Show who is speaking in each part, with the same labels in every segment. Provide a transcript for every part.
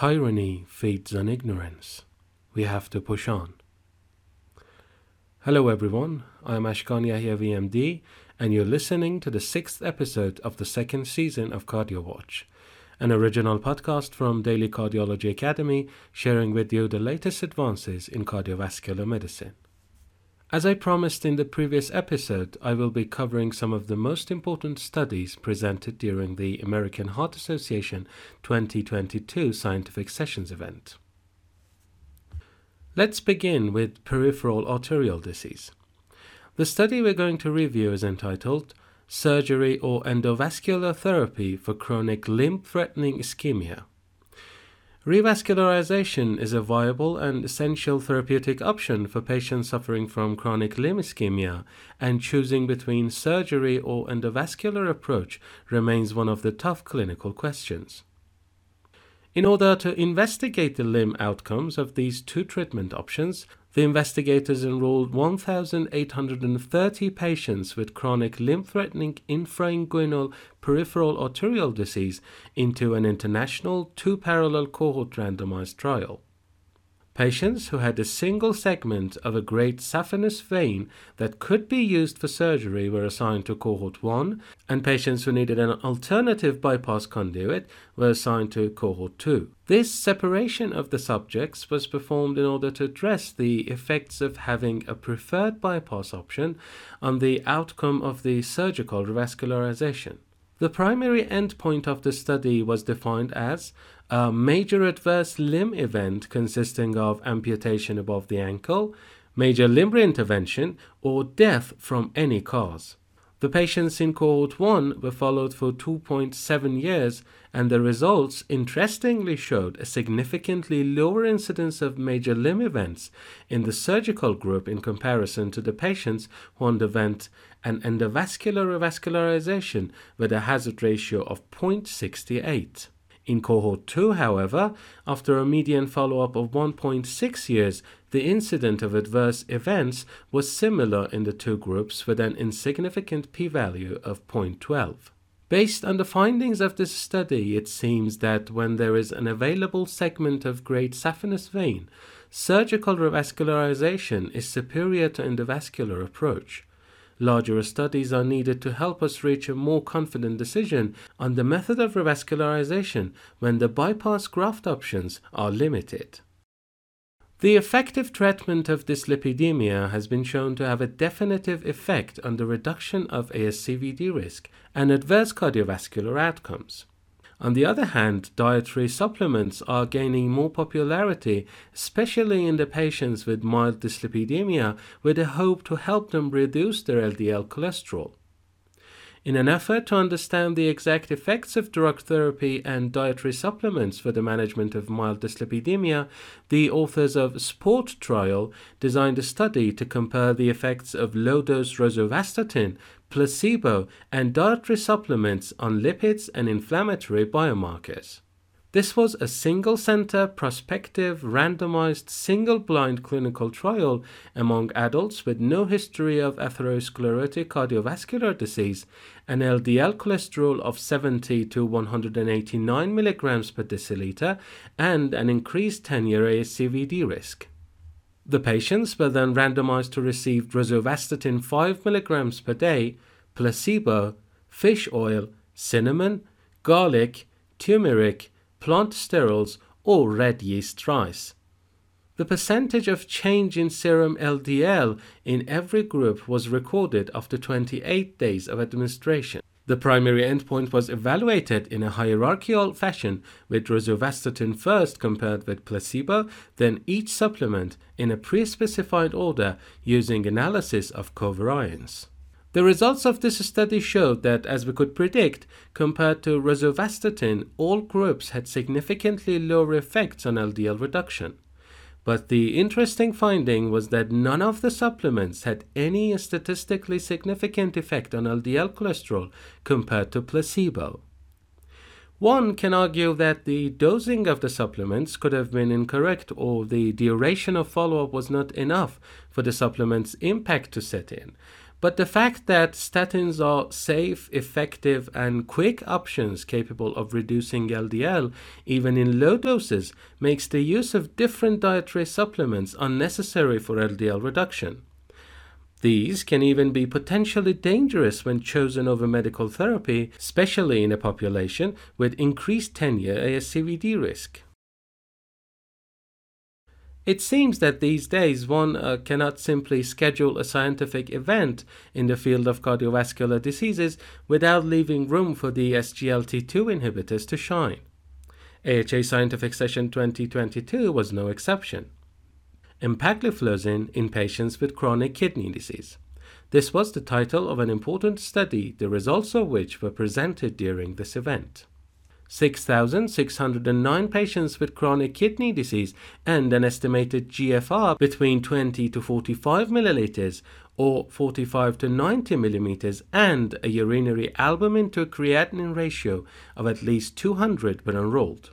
Speaker 1: Tyranny feeds on ignorance. We have to push on. Hello, everyone. I'm Ashkan Yahya VMD, and you're listening to the sixth episode of the second season of CardioWatch, an original podcast from Daily Cardiology Academy, sharing with you the latest advances in cardiovascular medicine. As I promised in the previous episode, I will be covering some of the most important studies presented during the American Heart Association 2022 Scientific Sessions event. Let's begin with peripheral arterial disease. The study we're going to review is entitled Surgery or Endovascular Therapy for Chronic Limb Threatening Ischemia Revascularization is a viable and essential therapeutic option for patients suffering from chronic limb ischemia, and choosing between surgery or endovascular approach remains one of the tough clinical questions. In order to investigate the limb outcomes of these two treatment options, the investigators enrolled 1,830 patients with chronic limb threatening infrainguinal peripheral arterial disease into an international two parallel cohort randomized trial. Patients who had a single segment of a great saphenous vein that could be used for surgery were assigned to cohort 1, and patients who needed an alternative bypass conduit were assigned to cohort 2. This separation of the subjects was performed in order to address the effects of having a preferred bypass option on the outcome of the surgical revascularization. The primary endpoint of the study was defined as a major adverse limb event consisting of amputation above the ankle, major limb reintervention, or death from any cause. The patients in cohort 1 were followed for 2.7 years, and the results interestingly showed a significantly lower incidence of major limb events in the surgical group in comparison to the patients who underwent an endovascular revascularization with a hazard ratio of 0.68. In cohort 2, however, after a median follow up of 1.6 years, the incidence of adverse events was similar in the two groups with an insignificant p value of 0.12. Based on the findings of this study, it seems that when there is an available segment of great saphenous vein, surgical revascularization is superior to endovascular approach. Larger studies are needed to help us reach a more confident decision on the method of revascularization when the bypass graft options are limited. The effective treatment of dyslipidemia has been shown to have a definitive effect on the reduction of ASCVD risk and adverse cardiovascular outcomes. On the other hand, dietary supplements are gaining more popularity, especially in the patients with mild dyslipidemia, with a hope to help them reduce their LDL cholesterol. In an effort to understand the exact effects of drug therapy and dietary supplements for the management of mild dyslipidemia, the authors of SPORT trial designed a study to compare the effects of low dose rosuvastatin placebo, and dietary supplements on lipids and inflammatory biomarkers. This was a single center, prospective, randomized, single blind clinical trial among adults with no history of atherosclerotic cardiovascular disease, an LDL cholesterol of 70 to 189 milligrams per deciliter, and an increased 10 year ASCVD risk. The patients were then randomized to receive rosuvastatin 5 milligrams per day, placebo, fish oil, cinnamon, garlic, turmeric, plant sterols, or red yeast rice. The percentage of change in serum LDL in every group was recorded after 28 days of administration. The primary endpoint was evaluated in a hierarchical fashion with rosuvastatin first compared with placebo, then each supplement in a pre-specified order using analysis of covariance. The results of this study showed that, as we could predict, compared to rosuvastatin, all groups had significantly lower effects on LDL reduction. But the interesting finding was that none of the supplements had any statistically significant effect on LDL cholesterol compared to placebo. One can argue that the dosing of the supplements could have been incorrect or the duration of follow up was not enough for the supplement's impact to set in. But the fact that statins are safe, effective, and quick options capable of reducing LDL, even in low doses, makes the use of different dietary supplements unnecessary for LDL reduction. These can even be potentially dangerous when chosen over medical therapy, especially in a population with increased 10 year ASCVD risk. It seems that these days one uh, cannot simply schedule a scientific event in the field of cardiovascular diseases without leaving room for the SGLT2 inhibitors to shine. AHA Scientific Session 2022 was no exception empagliflozin in patients with chronic kidney disease. This was the title of an important study, the results of which were presented during this event. 6,609 patients with chronic kidney disease and an estimated GFR between 20 to 45 milliliters or 45 to 90 millimeters and a urinary albumin to creatinine ratio of at least 200 were enrolled.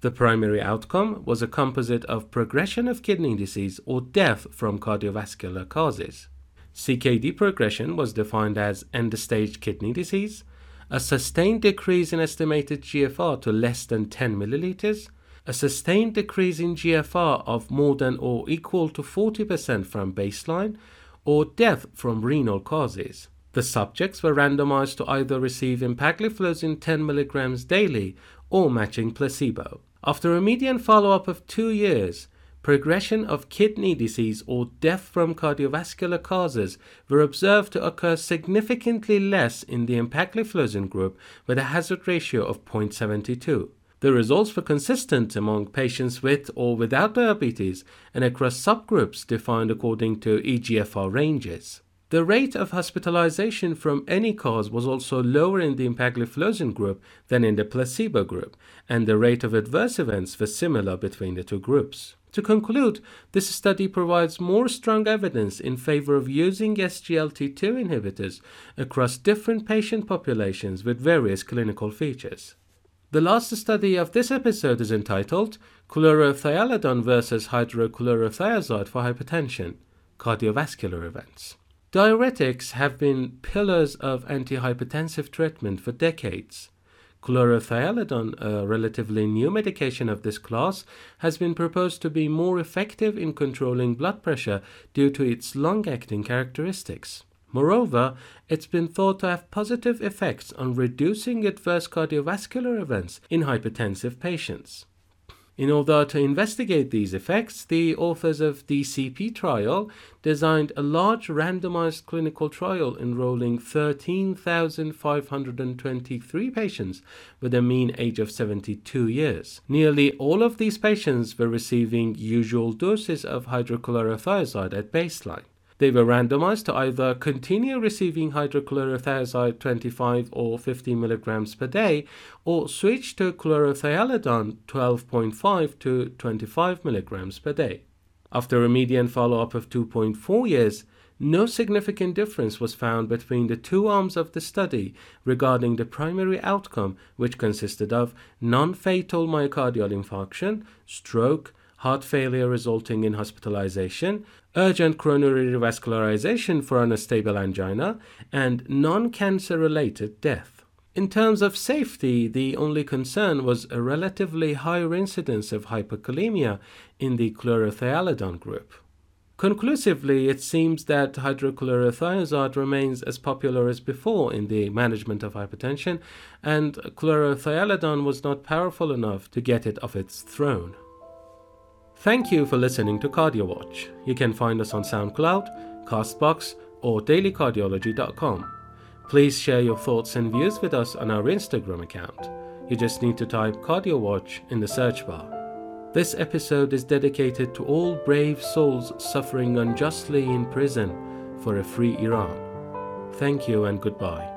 Speaker 1: The primary outcome was a composite of progression of kidney disease or death from cardiovascular causes. CKD progression was defined as end stage kidney disease, a sustained decrease in estimated GFR to less than 10 milliliters, a sustained decrease in GFR of more than or equal to 40% from baseline, or death from renal causes. The subjects were randomized to either receive empagliflozin 10 mg daily or matching placebo. After a median follow up of two years, progression of kidney disease or death from cardiovascular causes were observed to occur significantly less in the empagliflozin group with a hazard ratio of 0.72. The results were consistent among patients with or without diabetes and across subgroups defined according to EGFR ranges. The rate of hospitalization from any cause was also lower in the empagliflozin group than in the placebo group, and the rate of adverse events was similar between the two groups. To conclude, this study provides more strong evidence in favor of using SGLT2 inhibitors across different patient populations with various clinical features. The last study of this episode is entitled Chlorthalidone versus hydrochlorothiazide for hypertension, cardiovascular events. Diuretics have been pillars of antihypertensive treatment for decades. Chlorthalidone, a relatively new medication of this class, has been proposed to be more effective in controlling blood pressure due to its long acting characteristics. Moreover, it's been thought to have positive effects on reducing adverse cardiovascular events in hypertensive patients. In order to investigate these effects, the authors of the CP trial designed a large randomized clinical trial enrolling 13,523 patients with a mean age of 72 years. Nearly all of these patients were receiving usual doses of hydrochlorothiazide at baseline. They were randomized to either continue receiving hydrochlorothiazide 25 or 50 milligrams per day or switch to chlorthalidone 12.5 to 25 milligrams per day. After a median follow up of 2.4 years, no significant difference was found between the two arms of the study regarding the primary outcome, which consisted of non fatal myocardial infarction, stroke, heart failure resulting in hospitalization, urgent coronary revascularization for unstable angina, and non cancer related death. In terms of safety, the only concern was a relatively higher incidence of hyperkalemia in the chlorthalidone group. Conclusively, it seems that hydrochlorothiazide remains as popular as before in the management of hypertension, and chlorthalidone was not powerful enough to get it off its throne. Thank you for listening to CardioWatch. You can find us on SoundCloud, Castbox, or dailycardiology.com. Please share your thoughts and views with us on our Instagram account. You just need to type CardioWatch in the search bar. This episode is dedicated to all brave souls suffering unjustly in prison for a free Iran. Thank you and goodbye.